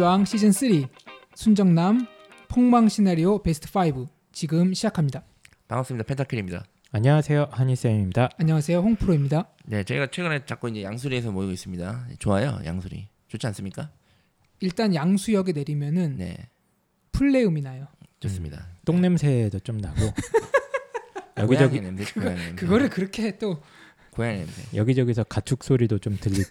입시왕 시즌 3 순정남 폭망 시나리오 베스트 5 지금 시작합니다. 반갑습니다. 펜타클입니다. 안녕하세요 한희쌤입니다. 안녕하세요 홍프로입니다. 네, 저희가 최근에 자꾸 이제 양수리에서 모이고 있습니다. 좋아요, 양수리. 좋지 않습니까? 일단 양수역에 내리면은 네, 풀레음이 나요. 좋습니다. 똥 냄새도 좀 나고 여기저기 냄새, 냄새. 그거를 그렇게 또 고양이 냄새. 여기저기서 가축 소리도 좀 들리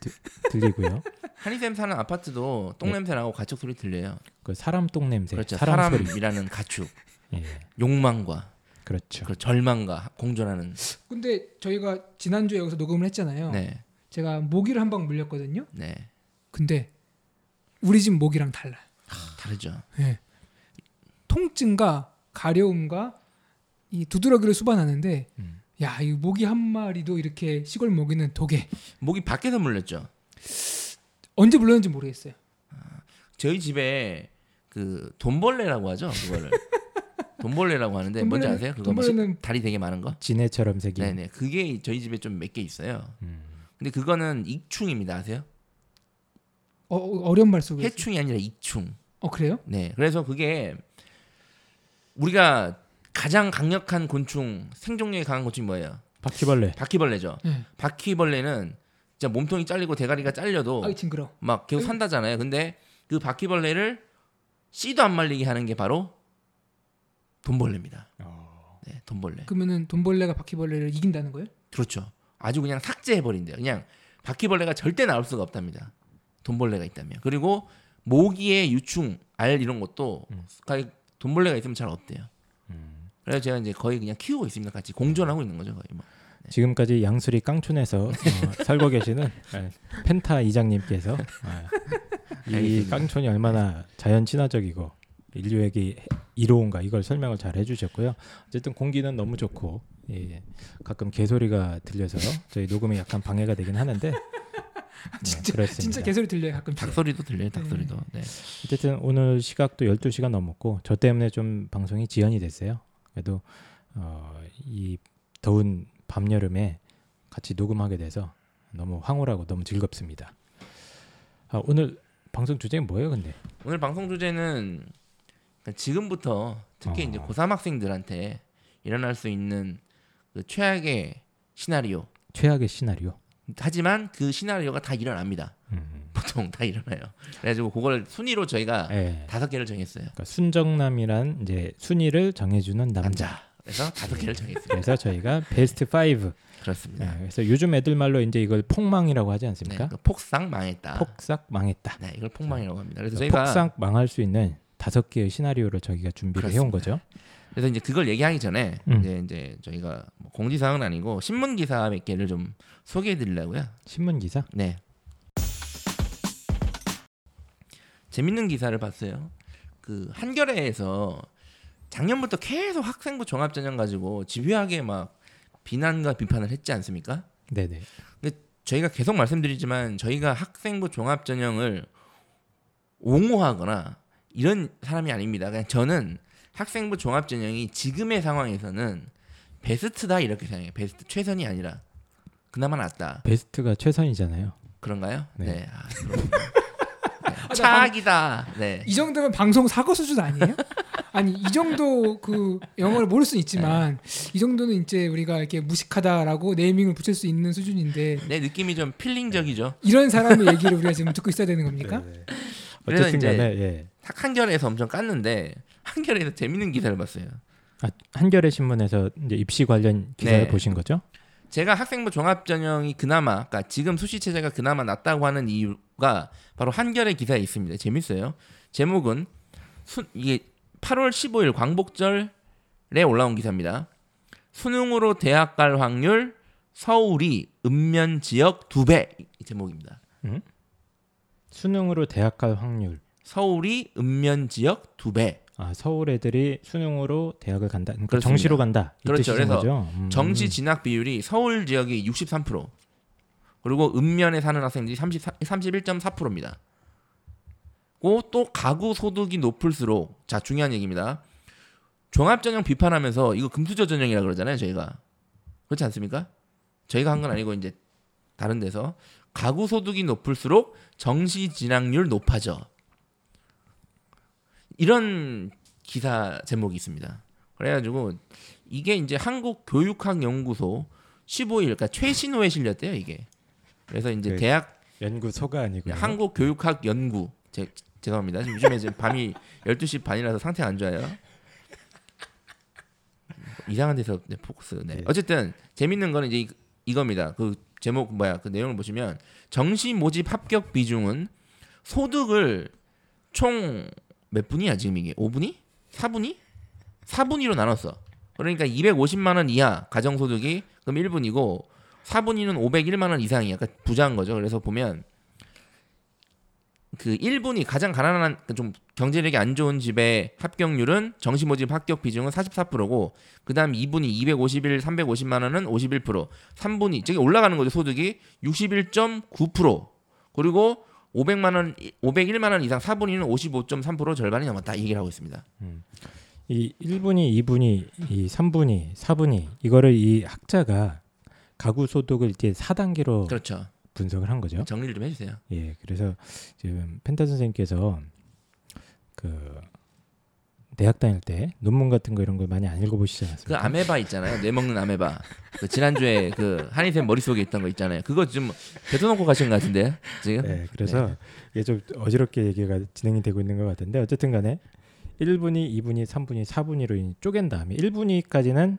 들리고요. 한이쌤 사는 아파트도 똥 네. 냄새 나고 가축 소리 들려요. 그 사람 똥 냄새, 그렇죠. 사람 소리. 사람이라는 가축, 예, 욕망과 그렇죠. 그 절망과 공존하는. 근데 저희가 지난주에 여기서 녹음을 했잖아요. 네, 제가 모기를 한 방 물렸거든요. 네, 근데 우리 집 모기랑 달라요. 다르죠. 예. 통증과 가려움과 이 두드러기를 수반하는데 음. 야, 이 모기 한 마리도 이렇게 시골 모기는 독에 목이 밖에서 물렸죠. 언제 물렸는지 모르겠어요. 저희 집에 그 돈벌레라고 하죠. 그거를 돈벌레라고 하는데 뭔지 돈벌레는- 아세요? 그거 뭐 시- 돈벌레는 다리 되게 많은 거. 진해처럼 생긴. 네네. 그게 저희 집에 좀 몇 개 있어요. 음. 근데 그거는 익충입니다. 아세요? 어, 어려운 말 속에 해충이 아니라 익충. 어 그래요? 네. 그래서 그게 우리가 가장 강력한 곤충, 생존력이 강한 곤충이 뭐예요? 바퀴벌레. 바퀴벌레죠. 네. 바퀴벌레는 진짜 몸통이 잘리고 대가리가 잘려도 아이 징그러. 막 계속 산다잖아요. 근데 그 바퀴벌레를 씨도 안 말리게 하는 게 바로 돈벌레입니다. 어. 네, 돈벌레. 그러면은 돈벌레가 바퀴벌레를 이긴다는 거예요? 그렇죠. 아주 그냥 삭제해 버린대요. 그냥 바퀴벌레가 절대 나올 수가 없답니다. 돈벌레가 있다면. 그리고 모기의 유충, 알 이런 것도 음. 돈벌레가 있으면 잘 없대요. 음. 그래서 제가 이제 거의 그냥 키우고 있습니다. 같이 공존하고 있는 거죠, 거의 뭐. 지금까지 양수리 깡촌에서 어, 살고 계시는 예, 펜타 이장님께서 아, 이. 깡촌이 얼마나 자연 친화적이고 인류에게 이로운가 이걸 설명을 잘 해주셨고요. 어쨌든 공기는 너무 좋고 예, 가끔 개소리가 들려서 저희 녹음에 약간 방해가 되긴 하는데 네, 진짜 그렇습니다. 진짜 개소리 들려요 가끔. 닭소리도 들려요, 닭소리도. 네. 어쨌든 오늘 시각도 12시가 넘었고 저 때문에 좀 방송이 지연이 됐어요. 그래도 어, 이 더운 밤 여름에 같이 녹음하게 돼서 너무 황홀하고 너무 즐겁습니다. 아, 오늘 방송 주제는 뭐예요, 근데? 오늘 방송 주제는 그러니까 지금부터 특히 어. 이제 고3 학생들한테 일어날 수 있는 그 최악의 시나리오. 최악의 시나리오. 하지만 그 시나리오가 다 일어납니다. 음. 보통 다 일어나요. 그래가지고 그걸 순위로 저희가 예. 다섯 개를 정했어요. 그러니까 순정남이란 이제 순위를 정해주는 남자. 남자. 그래서 다섯 개를 정했어요. 그래서 저희가 베스트 5. 그렇습니다. 예, 그래서 요즘 애들 말로 이제 이걸 폭망이라고 하지 네, 않습니까? 그 폭삭 망했다. 폭삭 망했다. 네, 이걸 폭망이라고 합니다. 그래서 저희가 폭삭 망할 수 있는 다섯 개의 시나리오를 저희가 준비를 해온 거죠. 그래서 이제 그걸 얘기하기 전에 음. 이제 이제 저희가 뭐 공지사항은 아니고 신문 기사 몇 개를 좀 소개해드리려고요. 신문 기사. 네. 재밌는 기사를 봤어요. 그 한겨레에서 작년부터 계속 학생부 종합전형 가지고 집요하게 막 비난과 비판을 했지 않습니까? 네네. 저희가 계속 말씀드리지만 저희가 학생부 종합전형을 옹호하거나 이런 사람이 아닙니다. 그냥 저는 학생부 종합전형이 지금의 상황에서는 베스트다 이렇게 생각해요. 베스트 최선이 아니라 그나마 낫다. 베스트가 최선이잖아요. 그런가요? 네. 네. 아. 네. 나 차악이다. 네. 이 정도면 방송 사고 수준 아니에요? 아니 이 정도 그 영어를 모를 수는 있지만 이 정도는 이제 우리가 이렇게 무식하다라고 네이밍을 붙일 수 있는 수준인데 내 느낌이 좀 필링적이죠. 이런 사람의 얘기를 우리가 지금 듣고 있어야 되는 겁니까? 그래서 어쨌든 이제- 간에 예. 학- 한겨레에서 엄청 깠는데 한겨레에서 재밌는 기사를 봤어요. 아, 한겨레 신문에서 이제 입시 관련 기사를 네. 보신 거죠? 제가 학생부 종합 전형이 그나마 그러니까 지금 수시 체제가 그나마 낫다고 하는 이유가 바로 한겨레 기사에 있습니다. 재밌어요. 제목은 수, 이게 8월 15일 광복절에 올라온 기사입니다. 수능으로 대학 갈 확률 서울이 읍면 지역 두 배 제목입니다. 수능으로 대학 갈 확률. 서울이 읍면 지역 두 배. 아, 서울 애들이 수능으로 대학을 간다. 그러니까 그렇습니다. 정시로 간다. 이 그렇죠. 그래서? 음. 정시 진학 비율이 서울 지역이 63% 그리고 읍면에 사는 학생들이 30, 31.4%입니다. 또 가구 소득이 높을수록 자 중요한 얘기입니다. 종합전형 비판하면서 이거 금수저 전형이라 그러잖아요 저희가 그렇지 않습니까? 저희가 한 건 아니고 이제 다른 데서 가구 소득이 높을수록 정시 진학률 높아져 이런 기사 제목이 있습니다. 그래가지고 이게 이제 한국 교육학 연구소 15일 그러니까 최신호에 실렸대요 이게. 그래서 이제 그 대학 연구소가 아니고 한국 교육학 연구 제, 죄송합니다. 지금 요즘에 지금 밤이 12시 반이라서 상태가 안 좋아요. 이상한 데서 네, 포커스. 네. 예. 어쨌든 재밌는 거는 이제 이, 이겁니다. 그 제목 뭐야? 그 내용을 보시면 정시 모집 합격 비중은 소득을 총 몇 분이야 지금 이게 5분이? 4분이? 4분위로 나눴어. 그러니까 250만 원 이하 가정 소득이 그럼 1분이고 4분위는 501만 원 이상이야. 그러니까 부자인 거죠. 그래서 보면 그 1분이 가장 가난한 좀 경제력이 안 좋은 집의 합격률은 정시 모집 합격 비중은 44%고 그다음 2분이 251 350만 원은 51%, 3분이 저기 올라가는 거죠. 소득이 61.9% 그리고 500만 원 501만 원 이상 4분위는 55.3% 절반이 넘었다 이 얘기를 하고 있습니다. 이 1분위, 2분위, 이 3분위, 4분위 이거를 이 학자가 가구 소득을 이제 4단계로 그렇죠. 분석을 한 거죠. 정리를 좀 해주세요. 예, 그래서 지금 펜타 선생님께서 그 대학 다닐 때 논문 같은 거 이런 걸 많이 안 읽어보시지 그 않았습니까? 아메바 있잖아요. 뇌 먹는 아메바. 그 지난주에 그 한희쌤 머릿속에 있던 거 있잖아요. 그거 좀 뱉어놓고 가신 것 같은데 지금. 네, 그래서 이게 좀 어지럽게 얘기가 진행이 되고 있는 것 같은데 어쨌든 간에 1분위, 2분위, 3분위, 4분위로 쪼갠 다음에 1분위까지는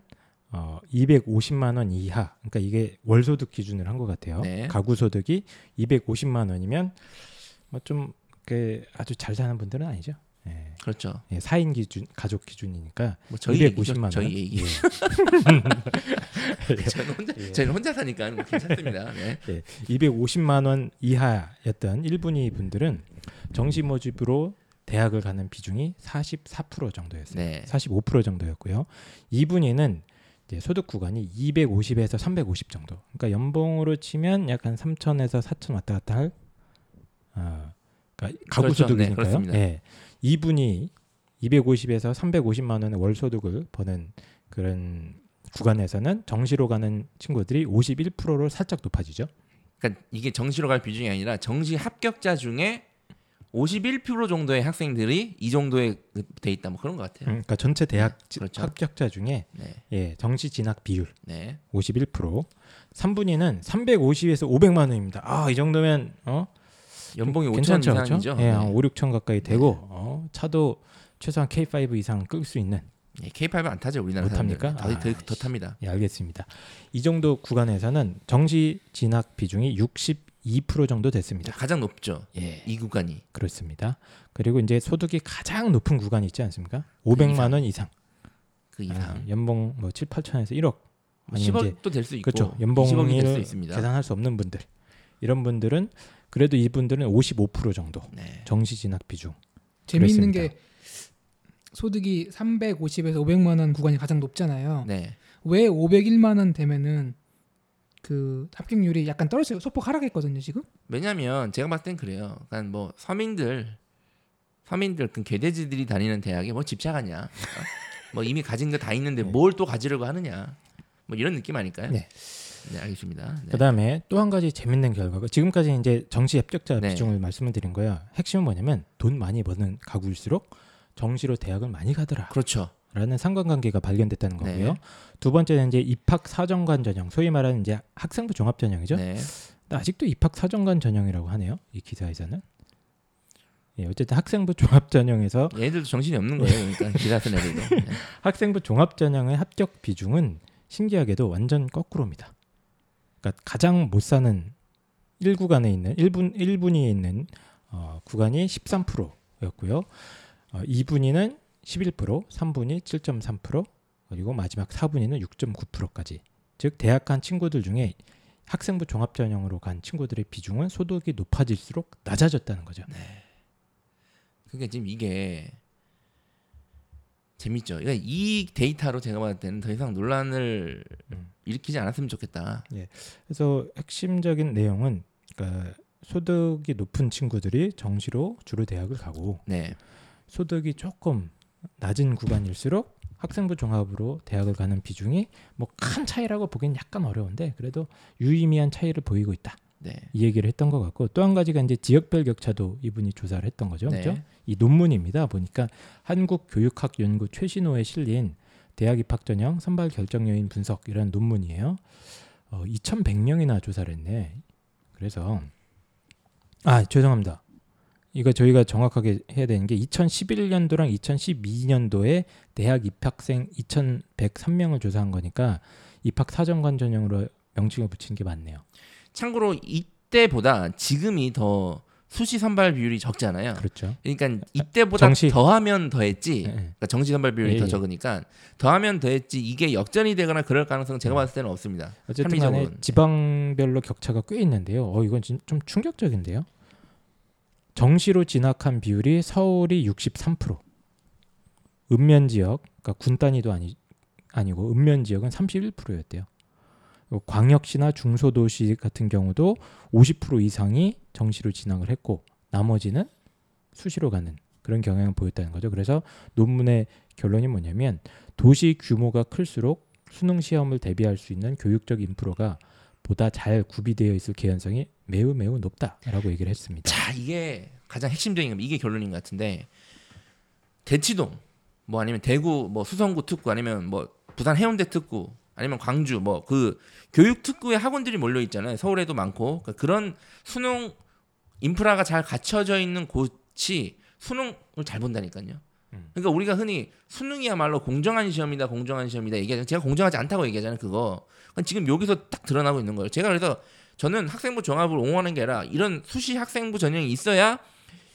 어 250만 원 이하. 그러니까 이게 월 소득 기준을 한 것 같아요. 네. 가구 소득이 250만 원이면 뭐좀 아주 잘 사는 분들은 아니죠. 예. 그렇죠. 예, 4인 기준, 가족 기준이니까 뭐 저희 250만 얘기죠. 원. 저희 얘기. 예. 저는 혼자 예. 저희는 혼자 사니까 뭐 괜찮습니다. 네. 250만 원 이하였던 1분위 분들은 정시 모집으로 대학을 가는 비중이 44% 정도였어요. 네. 45% 정도였고요. 2분위는 이제 소득 구간이 250에서 350 정도. 그러니까 연봉으로 치면 약간 3천에서 4천 왔다 갔다 할 아, 그러니까 가구 그렇죠. 네, 소득이니까요. 그렇습니다. 예. 2분이 250에서 350만 원의 월 소득을 버는 그런 구간에서는 정시로 가는 친구들이 51%로 살짝 높아지죠. 그러니까 이게 정시로 갈 비중이 아니라 정시 합격자 중에 51% 정도의 학생들이 이 정도에 돼 있다. 뭐 그런 것 같아요. 그러니까 전체 대학 지- 그렇죠. 합격자 중에 네. 예, 정시 진학 비율 네. 51%. 3분위는 350에서 500만 원입니다. 아, 이 정도면 어? 연봉이 5천 괜찮죠, 이상이죠. 그렇죠? 예, 한 네. 5, 6천 가까이 되고 어, 차도 최소한 K5 이상 끌 수 있는 네, K5 안 타죠 우리나라 못. 탑니까? 더, 더, 아, 더 탑니다. 예, 알겠습니다. 이 정도 구간에서는 정시 진학 비중이 62% 정도 됐습니다. 가장 높죠. 예. 이 구간이 그렇습니다. 그리고 이제 소득이 가장 높은 구간이 있지 않습니까? 500만 원 이상. 그 이상. 아, 연봉 뭐 7, 8천에서 1억. 아니면 이제 10억도 될 수 있고 그렇죠. 20억이 될 수 있습니다. 계산할 수 없는 분들. 이런 분들은 그래도 이분들은 55% 정도 네. 정시 진학 비중. 재미있는 그렇습니다. 게 소득이 350에서 500만 원 구간이 가장 높잖아요. 네. 왜 501만 원 되면은 그 합격률이 약간 떨어져요. 소폭 하락했거든요, 지금. 왜냐면 제가 봤을 땐 그래요. 그러니까 뭐 서민들 서민들 그 괴대지들이 다니는 대학에 뭐 집착하냐. 어? 뭐 이미 가진 거 다 있는데 뭘또 가지려고 하느냐. 뭐 이런 느낌 아닐까요? 네. 네, 알겠습니다. 네. 그다음에 또 한 가지 재밌는 결과가 지금까지 이제 정시 합격자 네. 비중을 말씀을 드린 거야. 핵심은 뭐냐면 돈 많이 버는 가구일수록 정시로 대학을 많이 가더라. 그렇죠. 라는 상관관계가 발견됐다는 네. 거고요. 두 번째는 이제 입학 사정관 전형, 소위 말하는 이제 학생부 종합 전형이죠. 네. 아직도 입학 사정관 전형이라고 하네요. 이 기사에서는. 예, 어쨌든 학생부 종합 전형에서 얘들도 정신이 없는 거예요. 그러니까 기사 쓴 애들도. 네. 학생부 종합 전형의 합격 비중은 신기하게도 완전 거꾸로입니다. 그러니까 가장 못 사는 1구간에 있는 1분 1분위에 있는 어, 구간이 13%였고요. 어, 2분위는 11%, 3분위 7.3%, 그리고 마지막 4분위는 6.9%까지. 즉 대학 간 친구들 중에 학생부 종합 전형으로 간 친구들의 비중은 소득이 높아질수록 낮아졌다는 거죠. 그러니까 지금 이게 재밌죠. 그러니까 이 데이터로 제가 봤을 때는 더 이상 논란을 음. 일으키지 않았으면 좋겠다. 그래서 핵심적인 내용은 그러니까 소득이 높은 친구들이 정시로 주로 대학을 가고 네. 소득이 조금 낮은 구간일수록 학생부 종합으로 대학을 가는 비중이 뭐 큰 차이라고 보기엔 약간 어려운데 그래도 유의미한 차이를 보이고 있다. 네. 이 얘기를 했던 것 같고 또 한 가지가 이제 지역별 격차도 이분이 조사를 했던 거죠. 네. 그렇죠? 이 논문입니다. 보니까 한국 교육학 연구 최신호에 실린 대학 입학 전형 선발 결정 요인 분석 이런 논문이에요. 어, 2,100명이나 조사를 했네. 그래서 아 죄송합니다. 이거 저희가 정확하게 해야 되는 게 2011년도랑 2012년도에 대학 입학생 2,103명을 조사한 거니까 입학 사정관 전형으로 명칭을 붙인 게 맞네요. 참고로 이때보다 지금이 더 수시 선발 비율이 적잖아요. 그렇죠. 그러니까 이때보다 정시. 더하면 더했지. 예, 예. 그러니까 정시 선발 비율이 예, 더 예. 적으니까 더하면 더했지 이게 역전이 되거나 그럴 가능성은 제가 봤을 때는 없습니다. 어쨌든. 지방별로 격차가 꽤 있는데요. 어 이건 진- 좀 충격적인데요. 정시로 진학한 비율이 서울이 63%, 읍면 지역, 그러니까 군 단위도 아니 아니고 읍면 지역은 31%였대요. 광역시나 중소도시 같은 경우도 50% 이상이 정시로 진학을 했고 나머지는 수시로 가는 그런 경향을 보였다는 거죠. 그래서 논문의 결론이 뭐냐면 도시 규모가 클수록 수능 시험을 대비할 수 있는 교육적 인프라가 보다 잘 구비되어 있을 개연성이 매우 매우 높다라고 얘기를 했습니다. 자 이게 가장 핵심적인. 이게 결론인 것 같은데 대치동 뭐 아니면 대구 뭐 수성구 특구 아니면 뭐 부산 해운대 특구 아니면 광주 뭐 그 교육 특구의 학원들이 몰려 있잖아요. 서울에도 많고 그러니까 그런 수능 인프라가 잘 갖춰져 있는 곳이 수능을 잘 본다니까요. 음. 그러니까 우리가 흔히 수능이야말로 공정한 시험이다, 공정한 시험이다 얘기하잖아요. 제가 공정하지 않다고 얘기하잖아요. 그거 지금 여기서 딱 드러나고 있는 거예요. 제가 그래서 저는 학생부 종합을 옹호하는 게 아니라 이런 수시 학생부 전형이 있어야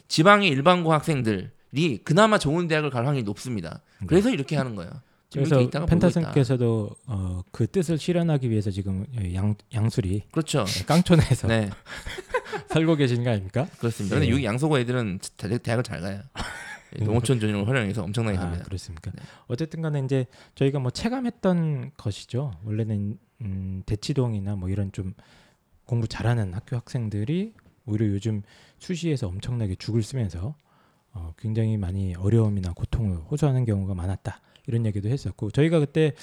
지방의 일반고 학생들이 그나마 좋은 대학을 갈 확률이 높습니다. 그래서 이렇게 하는 거예요. 그래서. 펜타슨께서도 어, 그 뜻을 실현하기 위해서 지금 양, 양수리 그렇죠. 깡촌에서 네, 살고 계신 거 아닙니까? 그렇습니다. 근데 네. 여기 양소고 애들은 다- 대학을 잘 가요. 농어촌 전형을 활용해서 엄청나게 아, 갑니다. 그렇습니까? 네. 어쨌든 간에 이제 저희가 뭐 체감했던 것이죠. 원래는 음, 대치동이나 뭐 이런 좀 공부 잘하는 학교 학생들이 오히려 요즘 수시에서 엄청나게 죽을 쓰면서 어, 굉장히 많이 어려움이나 고통을 호소하는 경우가 많았다. 이런 얘기도 했었고 저희가 그때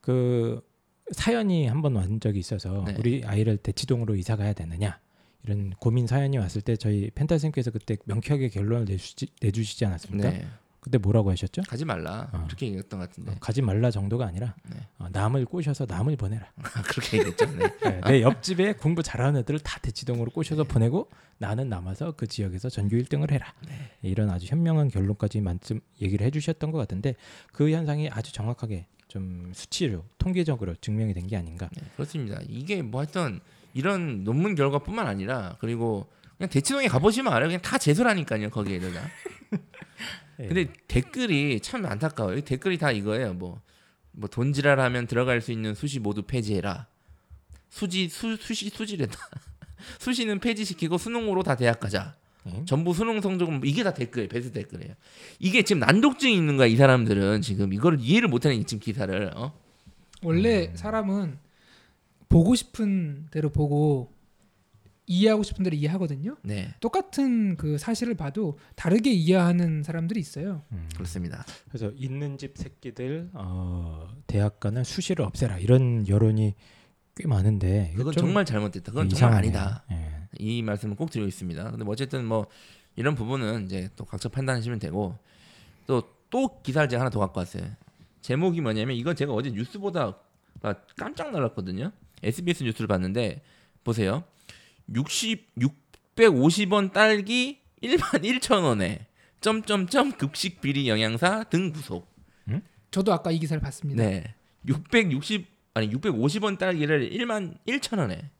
그 사연이 한번왔 적이 있어서 네. 우리 아이를 대치동으로 이사 가야 되느냐 이런 고민 사연이 왔을 때 저희 펜타쌤께서 그때 명쾌하게 결론을 내주시, 내주시지 않았습니까? 네, 그때 뭐라고 하셨죠? 가지 말라 어. 그렇게 얘기했던 것 같은데 어, 가지 말라 정도가 아니라 네. 어, 남을 꼬셔서 남을 보내라. 그렇게 얘기했죠. 네. 네, 내 옆집에 공부 잘하는 애들을 다 대치동으로 꼬셔서 보내고 나는 남아서 그 지역에서 전교 1등을 해라. 이런 아주 현명한 결론까지 만점 얘기를 해주셨던 것 같은데 그 현상이 아주 정확하게 좀 수치로 통계적으로 증명이 된 게 아닌가. 네, 그렇습니다. 이게 뭐 하여튼 이런 논문 결과뿐만 아니라 그리고 그냥 대치동에 가보시면 알아요. 그냥 다 재수라니까요. 거기에 다. 예. 근데 댓글이 참 안타까워요. 댓글이 다 이거예요. 뭐, 뭐 돈지랄하면 들어갈 수 있는 수시 모두 폐지해라. 수지 수, 수시 수지래다. 수시는 폐지시키고 수능으로 다 대학 가자. 예. 전부 수능 성적은 이게 다 댓글 베스트 댓글이에요. 이게 지금 난독증이 있는 거야 이 사람들은 지금 이거를 이해를 못하는 이 지금 기사를 어? 원래 음. 사람은 보고 싶은 대로 보고 이해하고 싶은 대로 이해하거든요. 네 똑같은 그 사실을 봐도 다르게 이해하는 사람들이 있어요. 음. 그렇습니다. 그래서 있는 집 새끼들 어, 대학 가는 수시를 없애라 이런 여론이 꽤 많은데 그건 좀 정말 잘못됐다. 그건 정말 이상하네요. 아니다. 예. 이 말씀을 꼭 드리고 있습니다. 근데 뭐 어쨌든 뭐 이런 부분은 이제 또 각자 판단하시면 되고 또또 기사를 제가 하나 더 갖고 왔어요. 제목이 뭐냐면 이건 제가 어제 뉴스 보다 깜짝 놀랐거든요. SBS 뉴스를 봤는데 보세요. 60 650원 딸기 1만 1천 원에 점점점 급식 비리 영양사 등 구속. 저도 아까 이 기사를 봤습니다. 네. 660 아니 650원 딸기를 1만 1천 원에.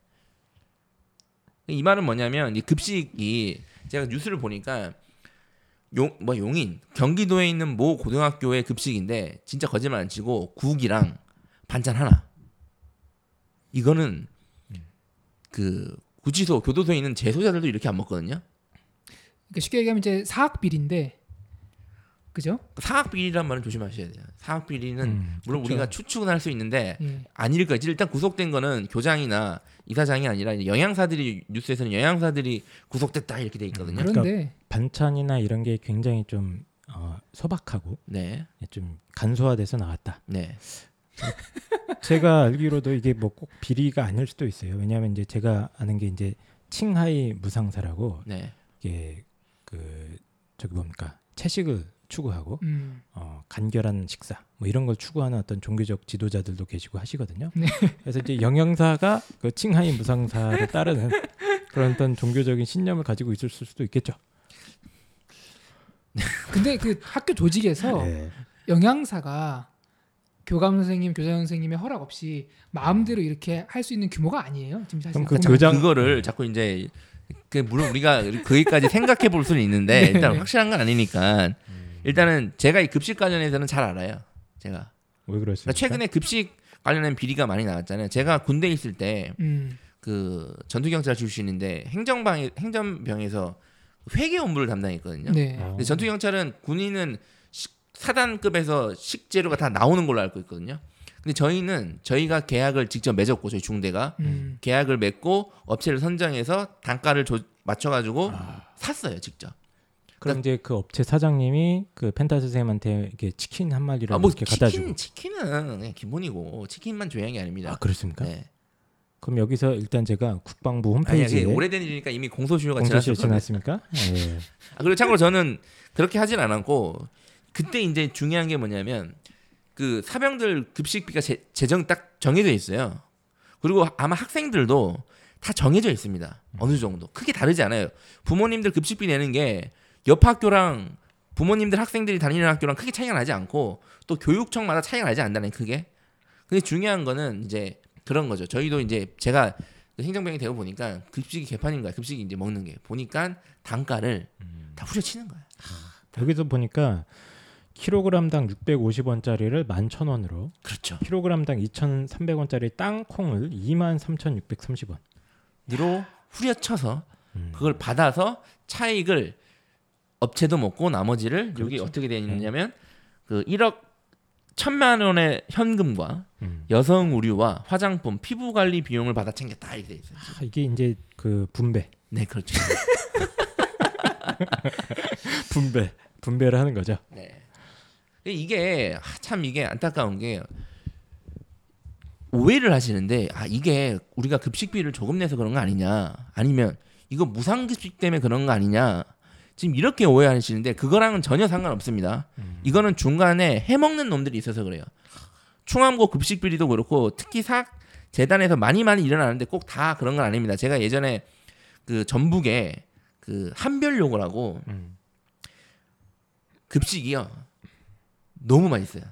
이 말은 뭐냐면 이 급식이 제가 뉴스를 보니까 용 뭐 용인 경기도에 있는 모 고등학교의 급식인데 진짜 거짓말 안 치고 국이랑 반찬 하나. 이거는 그 구치소 교도소에 있는 재소자들도 이렇게 안 먹거든요. 그러니까 쉽게 얘기하면 이제 사학 비리인데 그죠? 사학 비리란 말은 조심하셔야 돼요. 사학 비리는 음, 물론 그렇죠. 우리가 추측은 할 수 있는데 예. 아닐 거지. 일단 구속된 거는 교장이나 이사장이 아니라 영양사들이 뉴스에서는 영양사들이 구속됐다 이렇게 돼 있거든요. 그런데 반찬이나 이런 게 굉장히 좀 어, 소박하고 네, 좀 간소화돼서 나왔다. 네, 제가 알기로도 이게 뭐 꼭 비리가 아닐 수도 있어요. 왜냐하면 이제 제가 아는 게 이제 칭하이 무상사라고 네. 이게 그 저기 뭡니까 채식을 추구하고 음. 어, 간결한 식사 뭐 이런 걸 추구하는 어떤 종교적 지도자들도 계시고 하시거든요. 네. 그래서 이제 영양사가 그 칭하이 무상사를 따르는 그런 어떤 종교적인 신념을 가지고 있을 수도 있겠죠. 근데 그 학교 조직에서 네. 영양사가 교감 선생님, 교장 선생님의 허락 없이 마음대로 이렇게 할 수 있는 규모가 아니에요. 지금 사실 그. 교장- 그거를 자꾸 이제 그 물론 우리가 거기까지 생각해 볼 수는 있는데 네. 일단 확실한 건 아니니까 일단은 제가 이 급식 관련해서는 잘 알아요. 제가 왜 그랬습니까? 그러니까 최근에 급식 관련된 비리가 많이 나왔잖아요. 제가 군대 에 있을 때 음. 그 전투경찰 출신인데 행정방에 행정병에서 회계 업무를 담당했거든요. 네. 어. 근데 전투경찰은 군인은 식- 사단급에서 식재료가 다 나오는 걸로 알고 있거든요. 근데 저희는 저희가 계약을 직접 맺었고 저희 중대가 음. 계약을 맺고 업체를 선정해서 단가를 조- 맞춰가지고 아. 샀어요 직접. 그럼 이제 그 업체 사장님이 그 펜타 선생님한테 이렇게 치킨 한 마리를 아, 뭐 이렇게 갖다 치킨 주고 치킨은 그냥 기본이고 치킨만 게 아닙니다. 아 그렇습니까? 네. 그럼 여기서 일단 제가 국방부 아니 홈페이지에 이게 오래된 일이니까 이미 공소시효가 공소시효. 지났습니까? 예. 아, 그리고 참고로 저는 그렇게 하진 않았고 그때 이제 중요한 게 뭐냐면 그 사병들 급식비가 제, 재정 딱 정해져 있어요. 그리고 아마 학생들도 다 정해져 있습니다. 어느 정도 크게 다르지 않아요. 부모님들 급식비 내는 게 옆 학교랑 부모님들 학생들이 다니는 학교랑 크게 차이가 나지 않고 또 교육청마다 차이가 나지 않다는 크게. 근데 중요한 거는 이제 그런 거죠. 저희도 이제 제가 그 행정병이 되고 보니까 급식이 개판인 거야. 급식이 이제 먹는 게 보니까 단가를 다 후려치는 거야. 여기서 보니까 킬로그램당 650원짜리를 11,000원으로 그렇죠. 킬로그램당 2,300원짜리 땅콩을 23,630원. 니로 후려쳐서 음. 그걸 받아서 차익을 업체도 먹고 나머지를 여기 그렇죠. 어떻게 되어 있냐면 그 1억 천만 원의 현금과 음. 여성 의류와 화장품, 피부 관리 비용을 받아 챙겼다 이렇게 돼 있어요. 아, 이게 이제 그 분배, 네, 그렇죠. 분배, 분배를 하는 거죠. 네. 이게 아, 참 이게 안타까운 게 오해를 하시는데 아 이게 우리가 급식비를 조금 내서 그런 거 아니냐 아니면 이거 무상급식 때문에 그런 거 아니냐 지금 이렇게 오해하시는데 그거랑은 전혀 상관없습니다. 이거는 중간에 해먹는 놈들이 있어서 그래요. 충암고 급식 비리도 그렇고 특히 사 재단에서 많이 많이 일어나는데 꼭 다 그런 건 아닙니다. 제가 예전에 그 전북에 그 한별고라고 음. 급식이요 너무 맛있어요.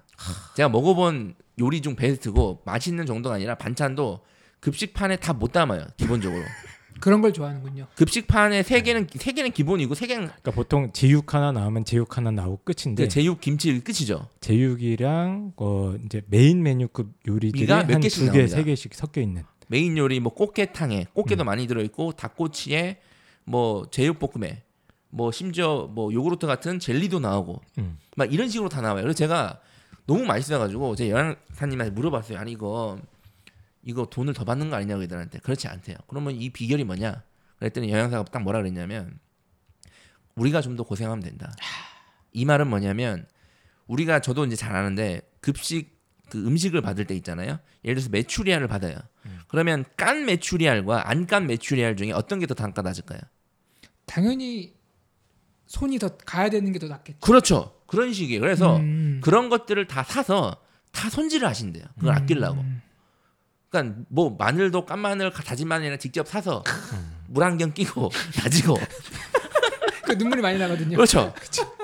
제가 먹어본 요리 중 베스트고 맛있는 정도가 아니라 반찬도 급식판에 다 못 담아요 기본적으로. 그런 걸 좋아하는군요. 급식판에 세 개는 세 개는 기본이고 세 개는 그러니까 보통 제육 하나 나오면 제육 하나 나오고 끝인데 그 제육 김치 끝이죠. 제육이랑 어 이제 메인 메뉴급 요리들이 미가 몇한 개씩 두 개, 나옵니다. 세 개씩 섞여 있는. 메인 요리 뭐 꽃게탕에 꽃게도 음. 많이 들어 있고 닭꼬치에 뭐 제육볶음에 뭐 심지어 뭐 요구르트 같은 젤리도 나오고 음. 막 이런 식으로 다 나와요. 그래서 제가 너무 맛있어가지고 제 영양사님한테 물어봤어요. 아니 이거 이거 돈을 더 받는 거 아니냐고 애들한테 그렇지 않대요. 그러면 이 비결이 뭐냐? 그랬더니 영양사가 딱 뭐라 그랬냐면 우리가 좀 더 고생하면 된다. 이 말은 뭐냐면 우리가 저도 이제 잘 아는데 급식 그 음식을 받을 때 있잖아요. 예를 들어서 메추리알을 받아요. 그러면 깐 메추리알과 안 깐 메추리알 중에 어떤 게 더 단가 낮을까요? 당연히 손이 더 가야 되는 게 더 낫겠죠. 그렇죠. 그런 식이에요. 그래서 음. 그런 것들을 다 사서 다 손질을 하신대요. 그걸 아끼려고. 음. 그러니까 뭐 마늘도 깐 마늘 다진 마늘이나 직접 사서 물안경 끼고 다지고 그 눈물이 많이 나거든요. 그렇죠.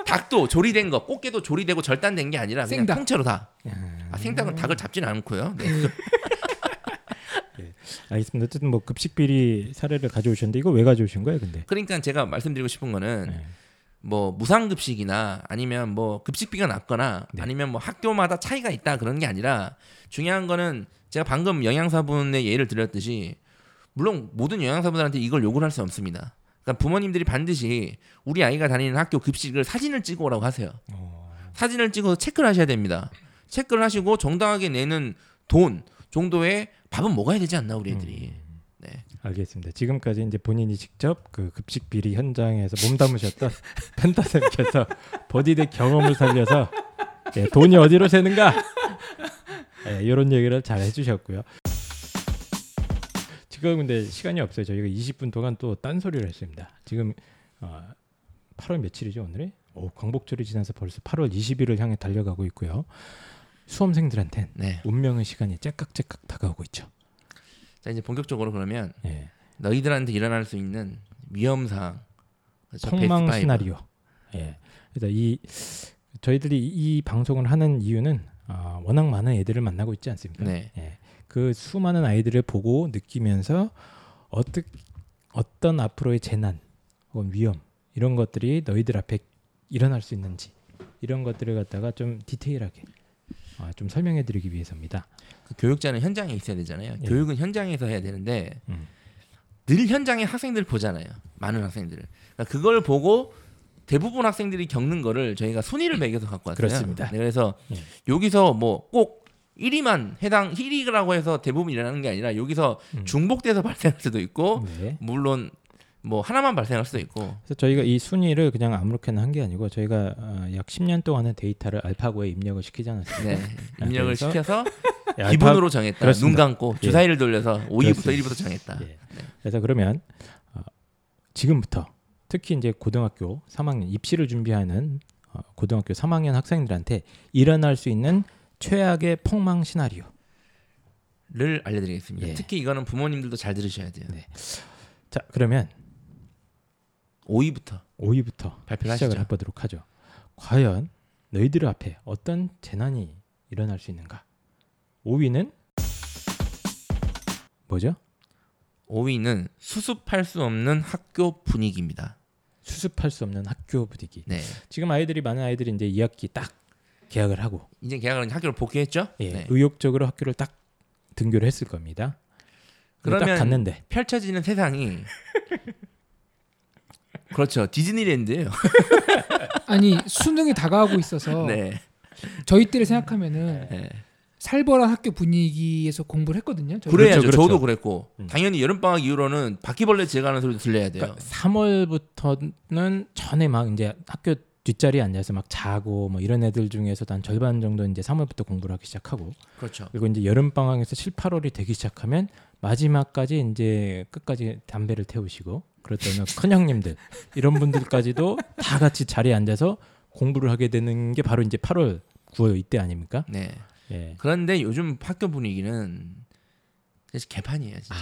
닭도 조리된 거, 꽃게도 조리되고 절단된 게 아니라 그냥 생닭. 통째로 다. 아, 생닭은 닭을 잡지는 않고요. 네. 알겠습니다. 어쨌든 뭐 급식 비리 사례를 가져오셨는데 이거 왜 가져오신 거예요, 근데? 그러니까 제가 말씀드리고 싶은 거는 네. 뭐 무상급식이나 아니면 뭐 급식비가 낮거나 네. 아니면 뭐 학교마다 차이가 있다 그런 게 아니라 중요한 거는 제가 방금 영양사분의 예를 드렸듯이 물론 모든 영양사분들한테 이걸 요구를 할 수 없습니다. 그러니까 부모님들이 반드시 우리 아이가 다니는 학교 급식을 사진을 찍어 오라고 하세요. 어, 사진을 찍어서 체크를 하셔야 됩니다. 체크를 하시고 정당하게 내는 돈 정도의 밥은 먹어야 되지 않나 우리 애들이. 네. 알겠습니다. 지금까지 이제 본인이 직접 그 급식 비리 현장에서 몸담으셨던 펜타쌤께서 버디의 경험을 살려서 예, 돈이 어디로 새는가 예, 이런 얘기를 잘 해주셨고요. 지금 근데 시간이 없어요. 저희가 20분 동안 또 딴소리를 했습니다. 지금 어, 8월 며칠이죠 오늘이? 오, 광복절이 지나서 벌써 8월 20일을 향해 달려가고 있고요. 수험생들한텐 네. 운명의 시간이 째깍째깍 다가오고 있죠. 자 이제 본격적으로 그러면 예. 너희들한테 일어날 수 있는 위험 사항. 폭망. 시나리오. 예. 그래서 이 저희들이 이 방송을 하는 이유는 아, 워낙 많은 애들을 만나고 있지 않습니까? 네. 예. 그 수많은 아이들을 보고 느끼면서 어떻 어떤 앞으로의 재난 혹은 위험 이런 것들이 너희들 앞에 일어날 수 있는지 이런 것들을 갖다가 좀 디테일하게 아, 좀 설명해드리기 위해서입니다. 그 교육자는 현장에 있어야 되잖아요. 예. 교육은 현장에서 해야 되는데 음. 늘 현장에 학생들 보잖아요. 많은 학생들을. 그러니까 그걸 보고 대부분 학생들이 겪는 거를 저희가 순위를 매겨서 갖고 왔어요. 그렇습니다. 네, 그래서 예. 여기서 뭐 꼭 1위만 해당 1위라고 해서 대부분 일어나는 게 아니라 여기서 음. 중복돼서 발생할 수도 있고 네. 물론 뭐 하나만 발생할 수도 있고 그래서 저희가 이 순위를 그냥 아무렇게나 한 게 아니고 저희가 어, 약 10년 동안의 데이터를 알파고에 입력을 시키지 않았습니까? 네, 입력을 시켜서 예, 알파- 기본으로 정했다. 눈 그렇습니다. 감고 예. 주사위를 돌려서 5위부터 그렇습니다. 1위부터 정했다. 예. 그래서 그러면 어, 지금부터 특히 이제 고등학교 3학년 입시를 준비하는 어, 고등학교 3학년 학생들한테 일어날 수 있는 최악의 폭망 시나리오. 를 알려드리겠습니다. 예. 특히 이거는 부모님들도 잘 들으셔야 돼요. 네. 자 그러면 5위부터 5위부터 발표를 시작을. 해보도록 하죠. 과연 너희들 앞에 어떤 재난이 일어날 수 있는가? 5위는 뭐죠? 5위는 수습할 수 없는 학교 분위기입니다. 수습할 수 없는 학교 분위기. 네. 지금 아이들이 많은 아이들이 이제 2학기 딱 계약을 하고 이제 계약을 학교를 복귀했죠? 예, 네. 의욕적으로 학교를 딱 등교를 했을 겁니다. 그러면 갔는데 펼쳐지는 세상이 그렇죠. 디즈니랜드예요. 아니 수능이 다가오고 있어서 네. 저희 때를 생각하면은 네. 살벌한 학교 분위기에서 공부를 했거든요. 저희 그래야죠. 그렇죠, 그렇죠. 저도 그랬고 음. 당연히 여름 방학 이후로는 바퀴벌레 제거하는 소리도 들려야 돼요. 그러니까 3월부터는 전에 막 이제 학교 뒷자리에 앉아서 막 자고 뭐 이런 애들 중에서도 한 절반 정도 이제 3월부터 공부를 하기 시작하고 그렇죠. 그리고 이제 여름 방학에서 7, 8월이 되기 시작하면 마지막까지 이제 끝까지 담배를 태우시고 그랬더니 큰 형님들 이런 분들까지도 다 같이 자리에 앉아서 공부를 하게 되는 게 바로 이제 8월 9월 이때 아닙니까? 네. 예. 그런데 요즘 학교 분위기는 사실 개판이에요. 진짜.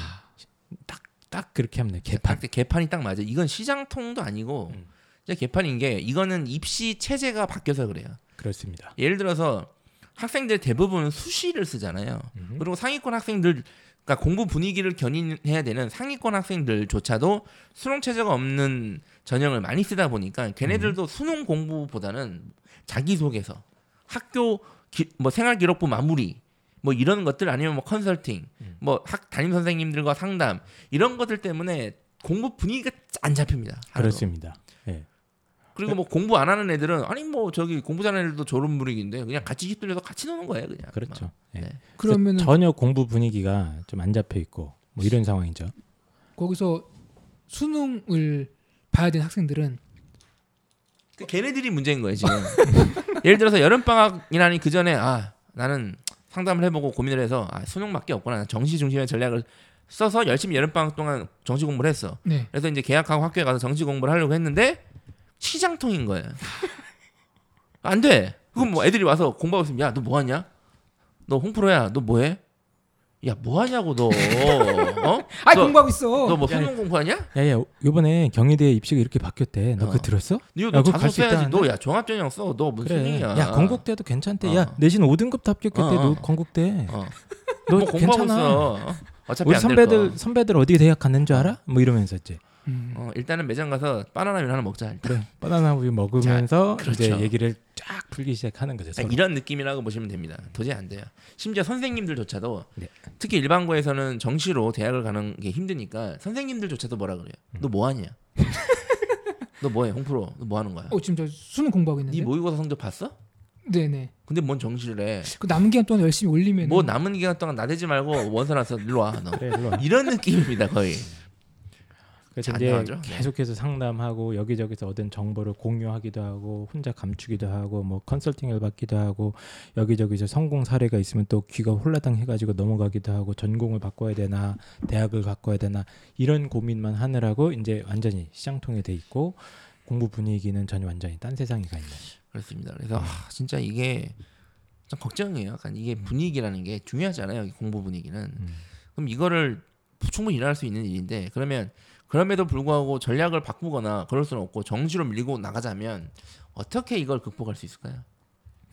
딱 그렇게 하면 돼요. 개판. 딱 개판이 딱 맞아. 이건 시장통도 아니고 음. 진짜 개판인 게 이거는 입시 체제가 바뀌어서 그래요. 그렇습니다. 예를 들어서 학생들 대부분 수시를 쓰잖아요. 음. 그리고 상위권 학생들 그러니까 공부 분위기를 견인해야 되는 상위권 학생들조차도 수능 체제가 없는 전형을 많이 쓰다 보니까 걔네들도 수능 공부보다는 자기 소개서, 학교 기, 뭐 생활 기록부 마무리 뭐 이런 것들 아니면 뭐 컨설팅, 음. 뭐학 담임 선생님들과 상담 이런 것들 때문에 공부 분위기가 안 잡힙니다. 하나도. 그렇습니다. 예. 그리고 뭐 공부 안 하는 애들은 아니 뭐 저기 공부 잘하는 애들도 졸음 분위기인데 그냥 같이 휩쓸려서 같이 노는 거예요 그냥. 그렇죠. 예. 네. 그러면은 전혀 공부 분위기가 좀 안 잡혀 있고 뭐 이런 상황이죠. 거기서 수능을 봐야 되는 학생들은 그 걔네들이 문제인 거예요 지금. 예를 들어서 여름 방학이라니 그 전에 아 나는 상담을 해보고 고민을 해서 아 수능밖에 없구나 정시 중심의 전략을 써서 열심히 여름 방학 동안 정시 공부를 했어. 네. 그래서 이제 계약하고 학교에 가서 정시 공부를 하려고 했는데 시장통인 거예요. 안 돼. 그럼 뭐 애들이 와서 공부하고 있으면 야 너 뭐 하냐? 너 홍프로야 너 뭐해? 야 뭐 하냐고 너 어? 아 너- 공부하고 있어. 너 뭐 수능 공부하냐? 야야 요번에 경희대 입시가 이렇게 바뀌었대. 너 어. 그거 들었어? 너, 야, 너 그거 자소 갈수 써야지. 너 야 종합전형 써. 너 무슨 그래. 소리야? 야 건국대도 괜찮대. 어. 야 내신 5등급 도 합격했대. 어, 어. 너 건국대. 어. 너뭐 공부하고 괜찮아. 어? 어차피 우리 안될 선배들 거. 선배들 어디 대학 갔는 줄 알아? 뭐 이러면서 이제 음. 어, 일단은 매장 가서 바나나면 하나 먹자. 일단. 그래 바나나 우유 먹으면서 자, 이제 그렇죠. 얘기를 쫙 풀기 시작하는 거죠. 서로. 이런 느낌이라고 보시면 됩니다. 도저히 안 돼요. 심지어 선생님들조차도 네. 특히 일반고에서는 정시로 대학을 가는 게 힘드니까 선생님들조차도 뭐라 그래요? 음. 너 뭐 하냐? 너 뭐해? 홍프로 너 뭐 하는 거야? 어 지금 저 수능 공부하고 있는데. 네 모의고사 성적 봤어? 네네. 근데 뭔 정시를 해? 그 남은 기간 동안 열심히 올리면 뭐 남은 기간 동안 나대지 말고 원서 나서 일로 와. 너. 그래 일로 와. 이런 느낌입니다 거의. 그래서 안 이제 나가죠. 네. 계속해서 상담하고 여기저기서 얻은 정보를 공유하기도 하고 혼자 감추기도 하고 뭐 컨설팅을 받기도 하고 여기저기서 성공 사례가 있으면 또 귀가 홀라당 해가지고 넘어가기도 하고 전공을 바꿔야 되나 대학을 바꿔야 되나 이런 고민만 하느라고 이제 완전히 시장통에 돼 있고 공부 분위기는 전혀 완전히 딴 세상에 가 있는. 그렇습니다. 그래서 아, 진짜 이게 좀 걱정이에요. 약간 이게 분위기라는 게 중요하잖아요. 이 공부 분위기는. 음. 그럼 이거를 충분히 일어날 수 있는 일인데 그러면 그럼에도 불구하고 전략을 바꾸거나 그럴 수는 없고 정시로 밀고 나가자면 어떻게 이걸 극복할 수 있을까요?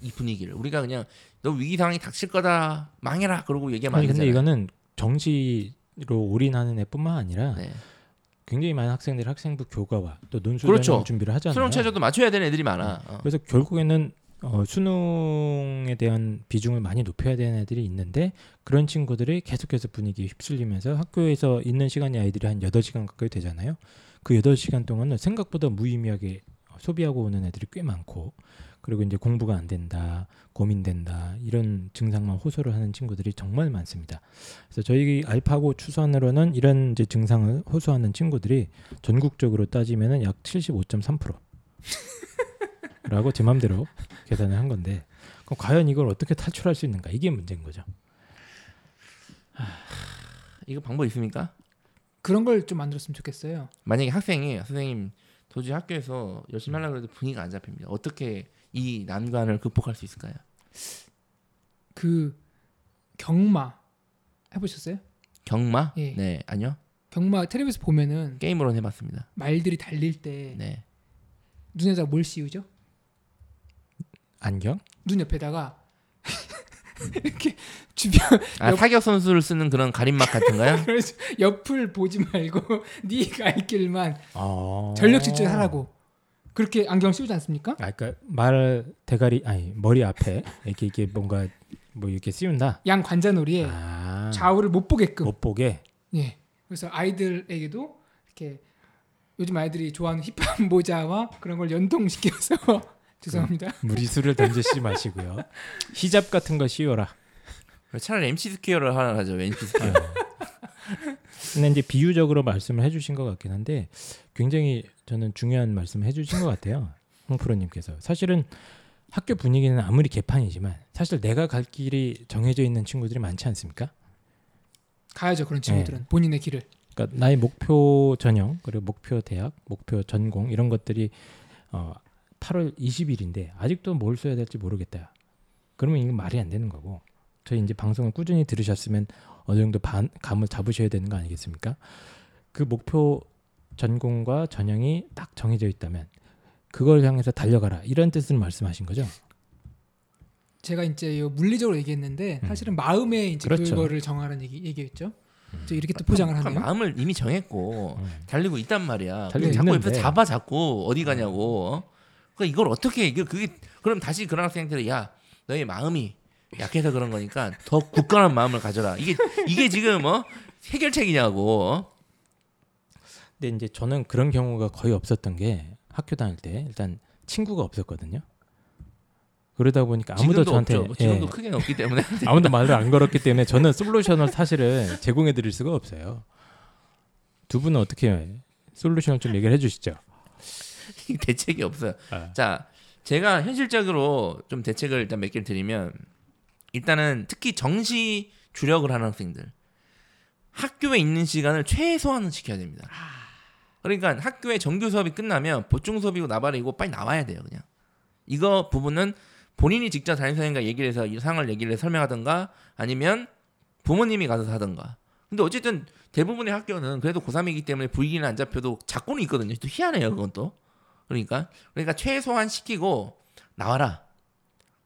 이 분위기를 우리가 그냥 너 위기 상황이 닥칠 거다 망해라 그러고 얘기하면 아니 안 근데. 이거는 정시로 올인하는 애뿐만 아니라 네. 굉장히 많은 학생들이 학생부 교과와 또 논술 그렇죠. 준비를 하잖아요. 수능 최저도 맞춰야 되는 애들이 많아. 어. 그래서 결국에는 어, 수능에 대한 비중을 많이 높여야 되는 애들이 있는데 그런 친구들이 계속해서 분위기에 휩쓸리면서 학교에서 있는 시간이 아이들이 한 8시간 가까이 되잖아요. 그 8시간 동안은 생각보다 무의미하게 소비하고 오는 애들이 꽤 많고 그리고 이제 공부가 안 된다, 고민된다 이런 증상만 호소를 하는 친구들이 정말 많습니다. 그래서 저희 알파고 추산으로는 이런 이제 증상을 호소하는 친구들이 전국적으로 따지면은 약 75.3%. 라고 제 맘대로 계산을 한 건데 그럼 과연 이걸 어떻게 탈출할 수 있는가 이게 문제인 거죠. 이거 방법 있습니까? 그런 걸 좀 만들었으면 좋겠어요. 만약에 학생이 선생님 도저히 학교에서 열심히 하려고 해도 분위기가 안 잡힙니다. 어떻게 이 난관을 극복할 수 있을까요? 그 경마 해보셨어요? 경마? 예. 네, 아니요. 경마 텔레비에서 보면은 게임으로는 해봤습니다. 말들이 달릴 때 네. 눈에다 뭘 씌우죠? 안경? 눈 옆에다가 이렇게 주변 아 옆- 사격 선수를 쓰는 그런 가림막 같은가요? 그래서 옆을 보지 말고 네가 갈 길만 아. 전력 질주하라고 그렇게 안경 씌우지 않습니까? 아, 그러니까 말 대가리 아니 머리 앞에 이렇게 이렇게 뭔가 뭐 이렇게 씌운다. 양 관자놀이에 아. 좌우를 못 보게끔. 못 보게. 예. 그래서 아이들에게도 이렇게 요즘 아이들이 좋아하는 힙합 모자와 그런 걸 연동시켜서 죄송합니다. 무리수를 던지지 마시고요. 히잡 같은 거 씌워라. 차라리 MC 스퀘어를 하나 하죠. MC 스퀘어. 근데 이제 비유적으로 말씀을 해주신 것 같긴 한데 굉장히 저는 중요한 말씀을 해주신 것 같아요. 홍프로님께서 사실은 학교 분위기는 아무리 개판이지만 사실 내가 갈 길이 정해져 있는 친구들이 많지 않습니까? 가야죠 그런 친구들은 본인의 길을. 그러니까 나의 목표 전형 그리고 목표 대학, 목표 전공 이런 것들이 어, 8월 20일인데 아직도 뭘 써야 될지 모르겠다. 그러면 이건 말이 안 되는 거고 저희 이제 방송을 꾸준히 들으셨으면 어느 정도 반, 감을 잡으셔야 되는 거 아니겠습니까? 그 목표 전공과 전형이 딱 정해져 있다면 그걸 향해서 달려가라 이런 뜻을 말씀하신 거죠? 제가 이제 요 물리적으로 얘기했는데 음. 사실은 마음에 이제 그렇죠. 그거를 정하라는 얘기 얘기했죠. 저 이렇게 또 포장을 그러니까 하네요. 마음을 이미 정했고 음. 달리고 있단 말이야. 달리고 자꾸 있는데. 옆에서 잡아 잡고 어디 가냐고. 어? 그러니까 이걸 어떻게 이게 그게 그럼 다시 그런 학생들이 야 너의 마음이 약해서 그런 거니까 더 굳건한 마음을 가져라. 이게 이게 지금 어 해결책이냐고. 어? 근데 이제 저는 그런 경우가 거의 없었던 게 학교 다닐 때 일단 친구가 없었거든요. 그러다 보니까 아무도 저한테 없죠. 뭐 지금도 예, 크게 없기 때문에 아무도 말을 안 걸었기 때문에 저는 솔루션을 사실은 제공해 드릴 수가 없어요. 두 분은 어떻게 솔루션을 좀 얘기를 해 주시죠. 대책이 없어요. 아. 자, 제가 현실적으로 좀 대책을 일단 몇 개를 드리면 일단은 특히 정시 주력을 하는 학생들 학교에 있는 시간을 최소한 시켜야 됩니다. 그러니까 학교에 정규 수업이 끝나면 보충 수업이고 나발이고 빨리 나와야 돼요, 그냥. 이거 부분은 본인이 직접 담임 선생님과 얘기를 해서 이 상황을 얘기를 해서 설명하든가 아니면 부모님이 가서 하든가. 근데 어쨌든 대부분의 학교는 그래도 고3이기 때문에 불기는 안 잡혀도 작고는 있거든요. 또 희한해요, 그건 또. 그러니까 그러니까 최소한 시키고 나와라.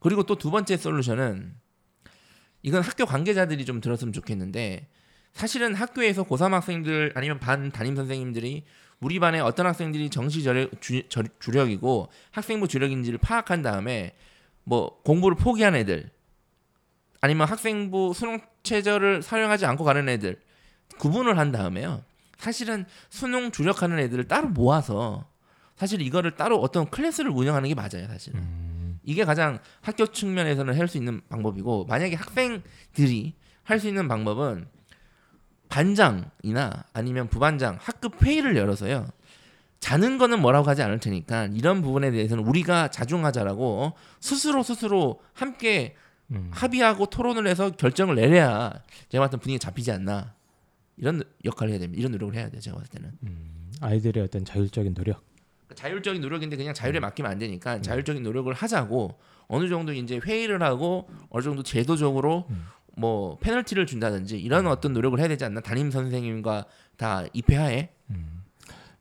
그리고 또 두 번째 솔루션은 이건 학교 관계자들이 좀 들었으면 좋겠는데 사실은 학교에서 고3 학생들 아니면 반 담임 선생님들이 우리 반에 어떤 학생들이 정시 저력, 주, 저- 주력 이고 학생부 주력인지를 파악한 다음에 뭐 공부를 포기한 애들 아니면 학생부 수능 최저를 사용하지 않고 가는 애들 구분을 한 다음에요. 사실은 수능 주력하는 애들을 따로 모아서 사실 이거를 따로 어떤 클래스를 운영하는 게 맞아요, 사실은. 음, 이게 가장 학교 측면에서는 할 수 있는 방법이고 만약에 학생들이 할 수 있는 방법은 반장이나 아니면 부반장 학급 회의를 열어서요. 자는 거는 뭐라고 하지 않을 테니까 이런 부분에 대해서는 우리가 자중하자라고 어? 스스로 스스로 함께 음. 합의하고 토론을 해서 결정을 내려야 제가 봤을 때 분위기 잡히지 않나 이런 역할을 해야 됩니다. 이런 노력을 해야 돼요. 제가 봤을 때는 음, 아이들의 어떤 자율적인 노력. 그러니까 자율적인 노력인데 그냥 자율에 음. 맡기면 안 되니까 자율적인 노력을 하자고 어느 정도 이제 회의를 하고 어느 정도 제도적으로 음. 뭐 페널티를 준다든지 이런 어떤 노력을 해야 되지 않나 담임 선생님과 다 입회하에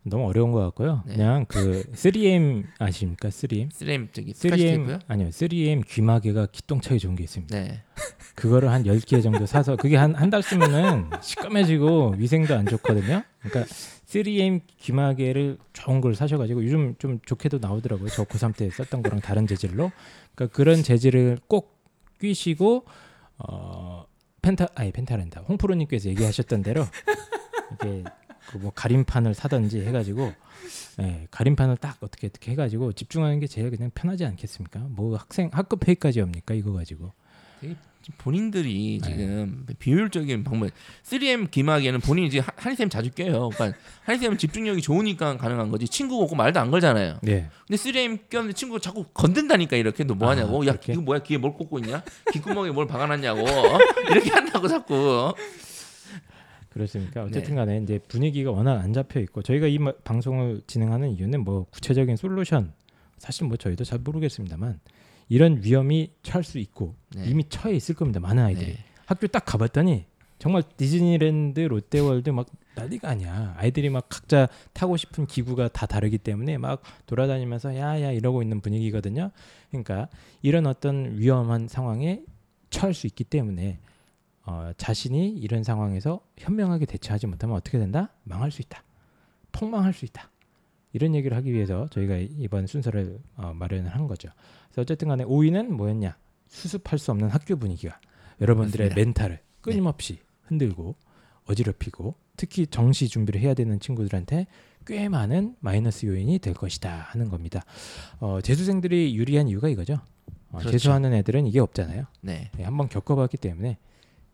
너무 어려운 것 같고요. 네. 그냥 그 3M 아십니까? 3M. 3M 저기 스카치 3M 테이프요? 아니요. 3M 귀마개가 기똥차게 좋은 게 있습니다. 네. 그거를 한 10개 정도 사서 그게 한 한 달 쓰면은 시꺼매지고 위생도 안 좋거든요. 그러니까 3M 귀마개를 좋은 걸 사셔 가지고 요즘 좀 좋게도 나오더라고요. 저 고3 때 썼던 거랑 다른 재질로. 그러니까 그런 재질을 꼭 끼시고 어 펜타 아니 펜타랜다. 홍프로 님께서 얘기하셨던 대로 이게 그뭐 가림판을 사든지 해 가지고 예, 가림판을 딱 어떻게 어떻게 해 가지고 집중하는 게 제일 그냥 편하지 않겠습니까? 뭐 학생 학급 회의까지 옵니까? 이거 가지고. 지금 본인들이 네. 지금 비효율적인 방법 3M 기막에는 본인이 지금 한- 한이쌤 자주 껴요. 그러니까 한이쌤은 집중력이 좋으니까 가능한 거지 친구가 오고 말도 안 걸잖아요. 네. 근데 3M 꼈는데 친구가 자꾸 건든다니까 이렇게 너 뭐 하냐고 아, 야? 이거 뭐야 귀에 뭘 꽂고 있냐 귓구멍에 뭘 박아놨냐고 어? 이렇게 한다고 자꾸 그렇습니까? 네. 어쨌든 간에 이제 분위기가 워낙 안 잡혀 있고 저희가 이 마- 방송을 진행하는 이유는 뭐 구체적인 솔루션 사실 뭐 저희도 잘 모르겠습니다만 이런 위험이 처할 수 있고 네. 이미 처해 있을 겁니다. 많은 아이들이 네. 학교 딱 가봤더니 정말 디즈니랜드, 롯데월드 막 난리가 아니야. 아이들이 막 각자 타고 싶은 기구가 다 다르기 때문에 막 돌아다니면서 야야 이러고 있는 분위기거든요. 그러니까 이런 어떤 위험한 상황에 처할 수 있기 때문에 어, 자신이 이런 상황에서 현명하게 대처하지 못하면 어떻게 된다? 망할 수 있다. 폭망할 수 있다. 이런 얘기를 하기 위해서 저희가 이번 순서를 어, 마련을 한 거죠. 그래서 어쨌든 간에 5위는 뭐였냐? 수습할 수 없는 학교 분위기가 여러분들의 그렇습니다. 멘탈을 끊임없이 흔들고 어지럽히고 특히 정시 준비를 해야 되는 친구들한테 꽤 많은 마이너스 요인이 될 것이다 하는 겁니다. 어, 재수생들이 유리한 이유가 이거죠. 어, 그렇죠. 재수하는 애들은 이게 없잖아요. 네. 네, 한번 겪어봤기 때문에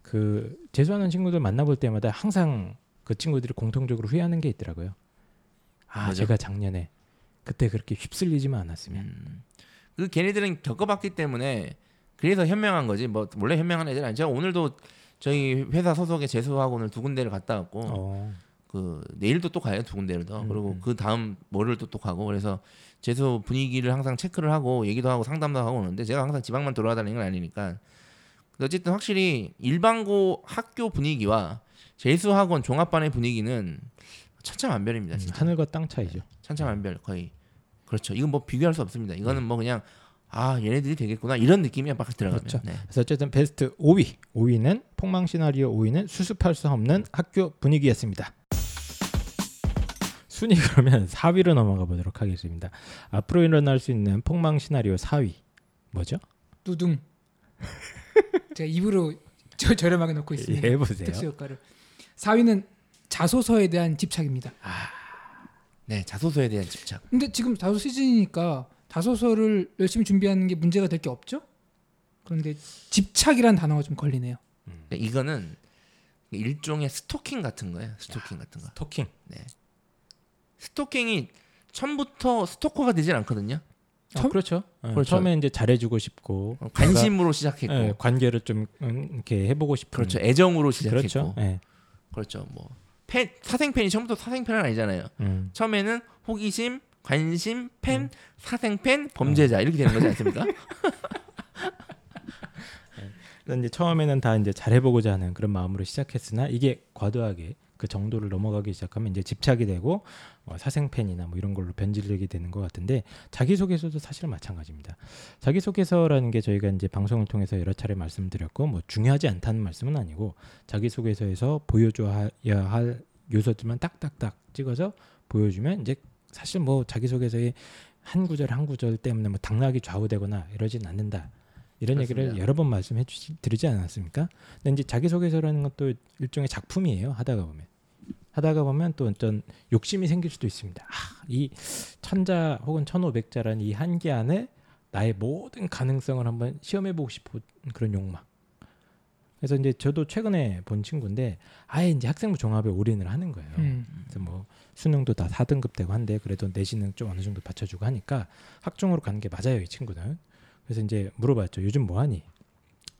그 재수하는 친구들 만나볼 때마다 항상 그 친구들이 공통적으로 후회하는 게 있더라고요. 아, 뭐죠? 제가 작년에 그때 그렇게 휩쓸리지만 않았으면. 음. 그 걔네들은 겪어봤기 때문에 그래서 현명한 거지 뭐 원래 현명한 애들 아니죠 오늘도 저희 회사 소속의 재수하고 오늘 두 군데를 갔다 왔고 어. 그 내일도 또 가요 두 군데를 더 음, 그리고 음. 그 다음 월요일도 또 가고 그래서 재수 분위기를 항상 체크를 하고 얘기도 하고 상담도 하고 오는데 제가 항상 지방만 돌아다니는 건 아니니까 어쨌든 확실히 일반고 학교 분위기와 재수학원 종합반의 분위기는 천차만별입니다 음, 진짜 하늘과 땅 차이죠. 천차만별 거의 그렇죠 이건 뭐 비교할 수 없습니다 이거는 뭐 그냥 아 얘네들이 되겠구나 이런 느낌이 막 들어가면 그렇죠. 네. 그래서 어쨌든 베스트 5위, 5위는 폭망 시나리오 5위는 수습할 수 없는 학교 분위기였습니다. 순위 그러면 4위로 넘어가 보도록 하겠습니다. 앞으로 일어날 수 있는 폭망 시나리오 4위 뭐죠? 두둥. 제가 입으로 저, 저렴하게 넣고 있습니다. 예, 해보세요. 특수 효과를. 4위는 자소서에 대한 집착입니다. 네 자소서에 대한 집착 근데 지금 자소 시즌이니까 자소서를 열심히 준비하는 게 문제가 될 게 없죠? 그런데 집착이란 단어가 좀 걸리네요. 그러니까 이거는 일종의 스토킹 같은 거예요 스토킹 같은 거 토킹. 스토킹이 처음부터 스토커가 되진 않거든요 아, 처음- 그렇죠. 어, 그렇죠. 처음에 이제 잘해주고 싶고 어, 관심으로 시작했고 예, 관계를 좀 음, 이렇게 해보고 싶은 그렇죠 애정으로 시작했고 그렇죠. 그렇죠, 예. 뭐 팬, 사생팬이 처음부터 사생팬은 아니잖아요. 음. 처음에는 호기심 관심 팬 사생팬 범죄자 이렇게 되는 거지 않습니까? 그래서 이제 처음에는 다 이제 잘해보고자 하는 그런 마음으로 시작했으나 이게 과도하게 그 정도를 넘어가기 시작하면 이제 집착이 되고 어, 사생팬이나 뭐 이런 걸로 변질되게 되는 것 같은데 자기소개서도 사실은 마찬가지입니다. 자기소개서라는 게 저희가 이제 방송을 통해서 여러 차례 말씀드렸고 뭐 중요하지 않다는 말씀은 아니고 자기소개서에서 보여줘야 할 요소들만 딱딱딱 찍어서 보여주면 이제 사실 뭐 자기소개서의 한 구절 한 구절 때문에 뭐 당락이 좌우되거나 이러진 않는다. 이런 얘기를 그렇습니다. 여러 번 말씀해 주시 드리지 않았습니까? 근데 이제 자기소개서라는 것도 일종의 작품이에요. 하다가 보면 하다가 보면 또 어떤 욕심이 생길 수도 있습니다. 아, 이 천자 혹은 천오백자라는 이 한계 안에 나의 모든 가능성을 한번 시험해 보고 싶은 그런 욕망. 그래서 이제 저도 최근에 본 친구인데 아예 이제 학생부 종합에 올인을 하는 거예요. 음. 그래서 뭐 수능도 다 4등급 되고 한데 그래도 내신은 좀 어느 정도 받쳐주고 하니까 학종으로 가는 게 맞아요 이 친구는. 그래서 이제 물어봤죠. 요즘 뭐 하니?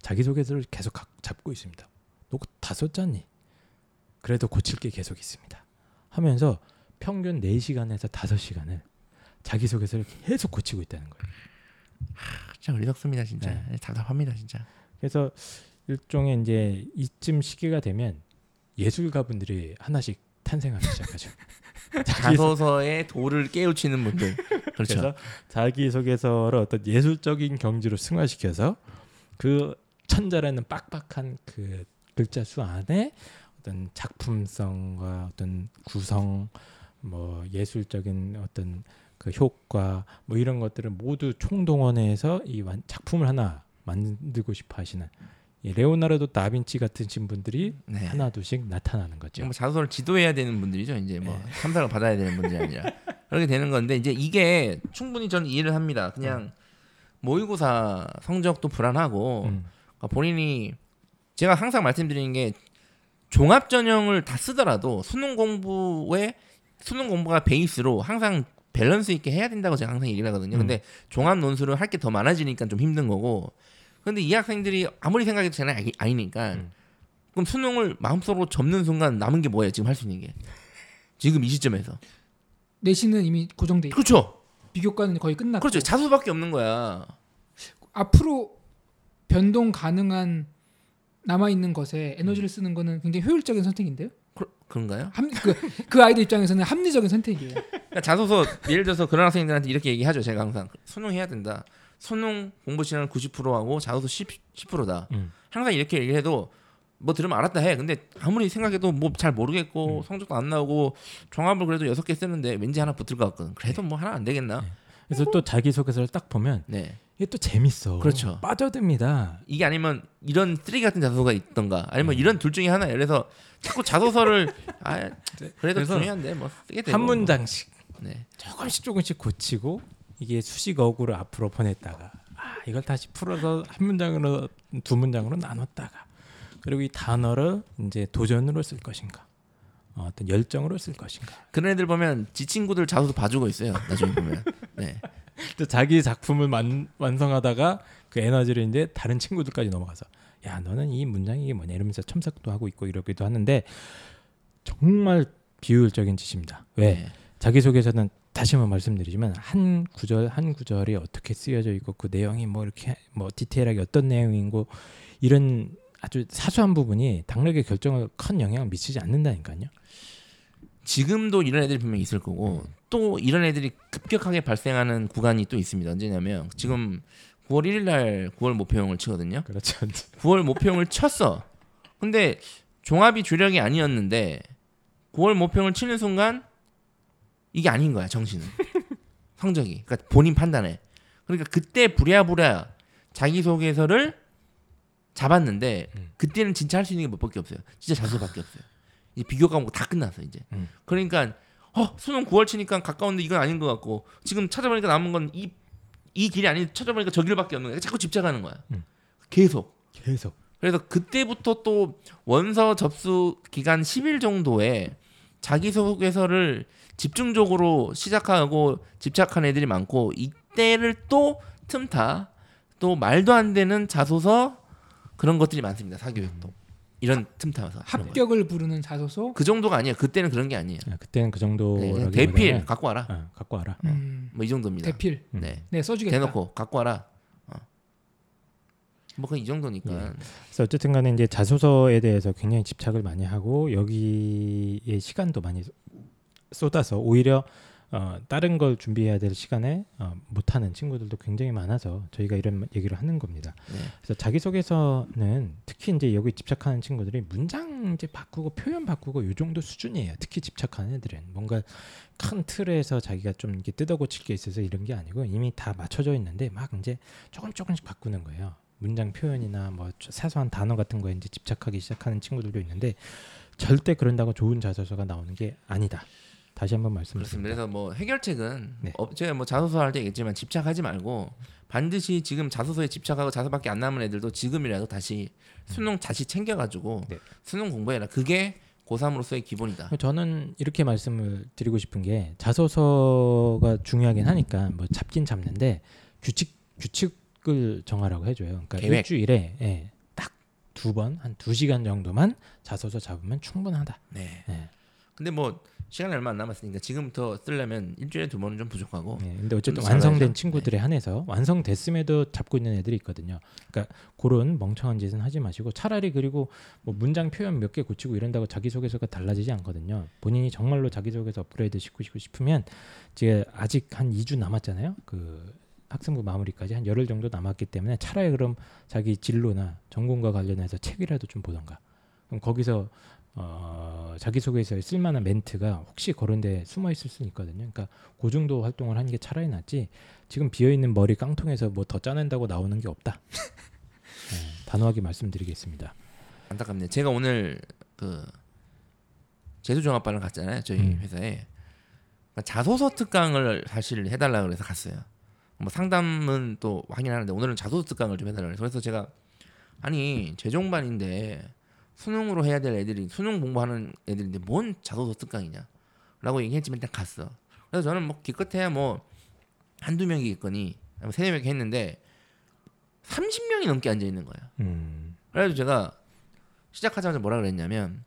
자기소개서를 계속 각- 잡고 있습니다. 너 다 썼잖니? 그래도 고칠 게 계속 있습니다. 하면서 평균 4시간에서 5시간을 자기소개서를 계속 고치고 있다는 거예요. 진짜 어리석습니다 진짜 네. 답답합니다 진짜. 그래서 일종의 이제 이쯤 시기가 되면 예술가분들이 하나씩 탄생하기 시작하죠. 자소서에 돌을 깨우치는 분들. 그렇죠. 그래서 자기소개서를 어떤 예술적인 경지로 승화시켜서 그 천자라는 빡빡한 그 글자 수 안에 어떤 작품성과 어떤 구성 뭐 예술적인 어떤 그 효과 뭐 이런 것들을 모두 총동원해서 이 완- 작품을 하나 만들고 싶어 하시는 이 레오나르도 다빈치 같은 신분들이 네. 하나 둘씩 나타나는 거죠. 뭐 자소서를 지도해야 되는 분들이죠. 이제 뭐 네. 참석을 받아야 되는 분들이 아니라 그렇게 되는 건데 이제 이게 충분히 저는 이해를 합니다. 그냥 모의고사 성적도 불안하고 음. 그러니까 본인이 제가 항상 말씀드리는 게 종합 전형을 다 쓰더라도 수능 공부에 수능 공부가 베이스로 항상 밸런스 있게 해야 된다고 제가 항상 얘기를 하거든요. 음. 근데 종합 논술을 할 게 더 많아지니까 좀 힘든 거고. 근데 이 학생들이 아무리 생각해도 장난 아니- 아니니까 음. 그럼 수능을 마음속으로 접는 순간 남은 게 뭐예요? 지금 할 수 있는 게 지금 이 시점에서 내신은 이미 고정돼 있고 그렇죠. 비교과는 거의 끝났고 그렇죠. 자소밖에 없는 거야. 앞으로 변동 가능한 남아 있는 것에 에너지를 쓰는 거는 굉장히 효율적인 선택인데요. 그, 그런가요? 합, 그, 그 아이들 입장에서는 합리적인 선택이에요. 그러니까 자소서 예를 들어서 그런 학생들한테 이렇게 얘기하죠. 제가 항상 수능 해야 된다. 수능 공부 시간을 90%하고 자소서 10, 10%다. 음. 항상 이렇게 얘기해도 뭐 들으면 알았다 해. 근데 아무리 생각해도 뭐 잘 모르겠고 음. 성적도 안 나오고 종합을 그래도 여섯 개 쓰는데 왠지 하나 붙을 것 같거든. 그래도 뭐 하나 안 되겠나? 네. 그래서 또 자기소개서를 딱 보면 네. 이게 또 재밌어. 그렇죠. 빠져듭니다. 이게 아니면 이런 쓰레기 같은 자소서가 있던가 아니면 음. 이런 둘 중에 하나. 그래서 자꾸 자소서를 아 그래도 그래서 중요한데 뭐 쓰게 되고 한 문장씩 네. 조금씩 조금씩 고치고 이게 수식 어구를 앞으로 보냈다가 아 이걸 다시 풀어서 한 문장으로 두 문장으로 나눴다가 그리고 이 단어를 이제 도전으로 쓸 것인가 어, 어떤 열정으로 쓸 것인가 그런 애들 보면 지 친구들 자소서 봐주고 있어요. 나중에 보면. 네. 또 자기 작품을 만, 완성하다가 그 에너지를 이제 다른 친구들까지 넘어가서 야 너는 이 문장이 이게 뭐냐 이러면서 첨삭도 하고 있고 이러기도 하는데 정말 비효율적인 짓입니다. 왜? 네. 자기 소개서는 다시 한번 말씀드리지만 한 구절 한 구절이 어떻게 쓰여져 있고 그 내용이 뭐 이렇게 뭐 디테일하게 어떤 내용이고 이런 아주 사소한 부분이 당락의 결정을 큰 영향을 미치지 않는다니까요. 지금도 이런 애들이 분명 히 있을 거고 또 이런 애들이 급격하게 발생하는 구간이 또 있습니다. 언제냐면 지금 9월 1일 날 9월 모평을 치거든요. 그렇죠. 9월 모평을 쳤어. 근데 종합이 주력이 아니었는데 9월 모평을 치는 순간 이게 아닌 거야 정신은 성적이. 그러니까 본인 판단에. 그러니까 그때 부랴부랴 자기소개서를 잡았는데 음. 그때는 진짜 할 수 있는 게 몇밖에 없어요. 진짜 자소밖에 없어요. 이제 비교 과목 다 끝났어 이제. 음. 그러니까 어 수능 9월 치니까 가까운데 이건 아닌 것 같고 지금 찾아보니까 남은 건 이 이 길이 아니 찾아보니까 저 길밖에 없는 거야. 자꾸 집착하는 거야. 음. 계속. 계속. 그래서 그때부터 또 원서 접수 기간 10일 정도에 자기소개서를 집중적으로 시작하고 집착한 애들이 많고 이때를 또 틈타 또 말도 안 되는 자소서 그런 것들이 많습니다 사교육도 이런 틈 타서 그런 거. 합격을 부르는 자소서. 그 정도가 아니에요 그때는 그런 게 아니에요 아, 그때는 그 네, 정도라기보다는 그냥 대필 갖고 와라 어, 갖고 와라. 음, 뭐이 정도입니다 대필. 음. 네 네 써주겠다. 대놓고 갖고 와라 어. 뭐 그냥 이 정도니까 예. 그래서 어쨌든 간에 이제 자소서에 대해서 굉장히 집착을 많이 하고 여기에 시간도 많이 쏟아서 오히려 어, 다른 걸 준비해야 될 시간에 어, 못하는 친구들도 굉장히 많아서 저희가 이런 얘기를 하는 겁니다. 네. 그래서 자기소개서는 특히 이제 여기 집착하는 친구들이 문장 이제 바꾸고 표현 바꾸고 요 정도 수준이에요. 특히 집착하는 애들은 뭔가 큰 틀에서 자기가 좀 이렇게 뜯어고칠 게 있어서 이런 게 아니고 이미 다 맞춰져 있는데 막 이제 조금 조금씩 바꾸는 거예요. 문장 표현이나 뭐 사소한 단어 같은 거에 이제 집착하기 시작하는 친구들도 있는데 절대 그런다고 좋은 자소서가 나오는 게 아니다. 다시 한번. 말씀드립니다. 그래서 뭐 해결책은 네. 어, 제가 뭐 자소서 할 때 얘기했지만 집착하지 말고 반드시 지금 자소서에 집착하고 자소밖에 안 남은 애들도 지금이라도 다시 수능 다시 챙겨가지고 네. 수능 공부해라. 그게 고3으로서의 기본이다. 저는 이렇게 말씀을 드리고 싶은 게 자소서가 중요하긴 하니까 뭐 잡긴 잡는데 규칙 규칙을 정하라고 해줘요. 그러니까 계획. 일주일에 예, 딱두 번 한 두 시간 정도만 자소서 잡으면 충분하다. 네. 예. 근데 뭐 시간이 얼마 안 남았으니까 지금부터 쓰려면 일주일에 두 번은 좀 부족하고 예, 근데 어쨌든 좀 완성된. 친구들에 한해서 완성됐음에도 잡고 있는 애들이 있거든요. 그러니까 그런 멍청한 짓은 하지 마시고 차라리 그리고 뭐 문장 표현 몇 개 고치고 이런다고 자기소개서가 달라지지 않거든요. 본인이 정말로 자기소개서 업그레이드 시키고 싶으면 이제 아직 한 2주 남았잖아요. 그 학생부 마무리까지 한 열흘 정도 남았기 때문에 차라리 그럼 자기 진로나 전공과 관련해서 책이라도 좀 보던가. 그럼 거기서 어, 자기소개서에 쓸만한 멘트가 혹시 그런 데 숨어 있을 수 있거든요. 그러니까 그 정도 활동을 하는 게 차라리 낫지. 지금 비어 있는 머리 깡통에서 뭐 더 짜낸다고 나오는 게 없다. 네, 단호하게 말씀드리겠습니다. 안타깝네요. 제가 오늘 그 제수종합 반을 갔잖아요. 저희 음. 회사에 그러니까 자소서 특강을 사실 해달라 그래서 갔어요. 뭐 상담은 또 확인하는데 오늘은 자소서 특강을 좀 해달라 그래서 그래서 제가 아니 재종반인데 수능으로 해야 될 애들이 수능 공부하는 애들인데 뭔 자소서 특강이냐라고 얘기했지만 일단 갔어. 그래서 저는 뭐 기껏해야 뭐 한두 명이겠거니 아니면 세네 명이 했는데 30명이 넘게 앉아 있는 거야. 음, 그래서 제가 시작하자마자 뭐라 그랬냐면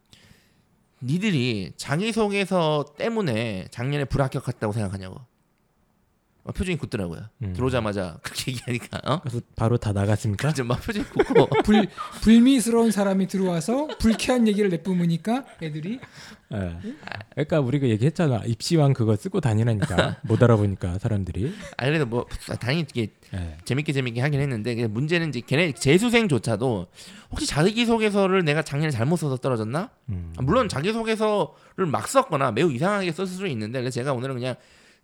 니들이 자기소개서 때문에 작년에 불합격했다고 생각하냐고 어, 표정이 굳더라고요 음. 들어오자마자 그렇게 얘기하니까 어? 그래서 바로 다 나갔습니까? 좀막 표정이 굳고 불 불미스러운 사람이 들어와서 불쾌한 얘기를 내뿜으니까 애들이 예. 그러니까 우리가 얘기했잖아. 입시왕 그거 쓰고 다니라니까 못 알아보니까 사람들이. 아니 그래도 뭐 당연히 이게 예. 재밌게 재밌게 하긴 했는데 문제는 이제 걔네 재수생조차도 혹시 자기소개서를 내가 작년에 잘못 써서 떨어졌나? 음. 아, 물론 자기소개서를 막 썼거나 매우 이상하게 썼을 수도 있는데 그래서 제가 오늘은 그냥,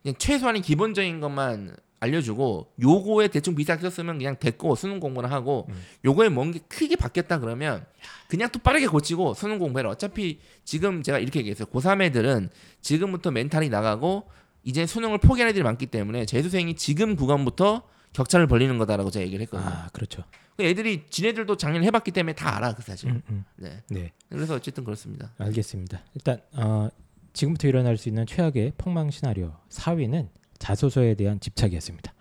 그냥 최소한의 기본적인 것만 알려주고 요거에 대충 비슷하게 썼으면 그냥 됐고 수능 공부나 하고 음. 요거에 뭔게 크게 바뀌었다 그러면 그냥 또 빠르게 고치고 수능 공부해라 어차피 지금 제가 이렇게 얘기했어요 고3 애들은 지금부터 멘탈이 나가고 이제 수능을 포기한 애들이 많기 때문에 재수생이 지금 구간부터 격차를 벌리는 거다라고 제가 얘기를 했거든요 아 그렇죠. 애들이 지네들도 작년에 해봤기 때문에 다 알아 그 사실 음, 음. 네 네. 그래서 어쨌든 그렇습니다 알겠습니다. 일단 어, 지금부터 일어날 수 있는 최악의 폭망 시나리오 4위는 자소서에 대한 집착이었습니다.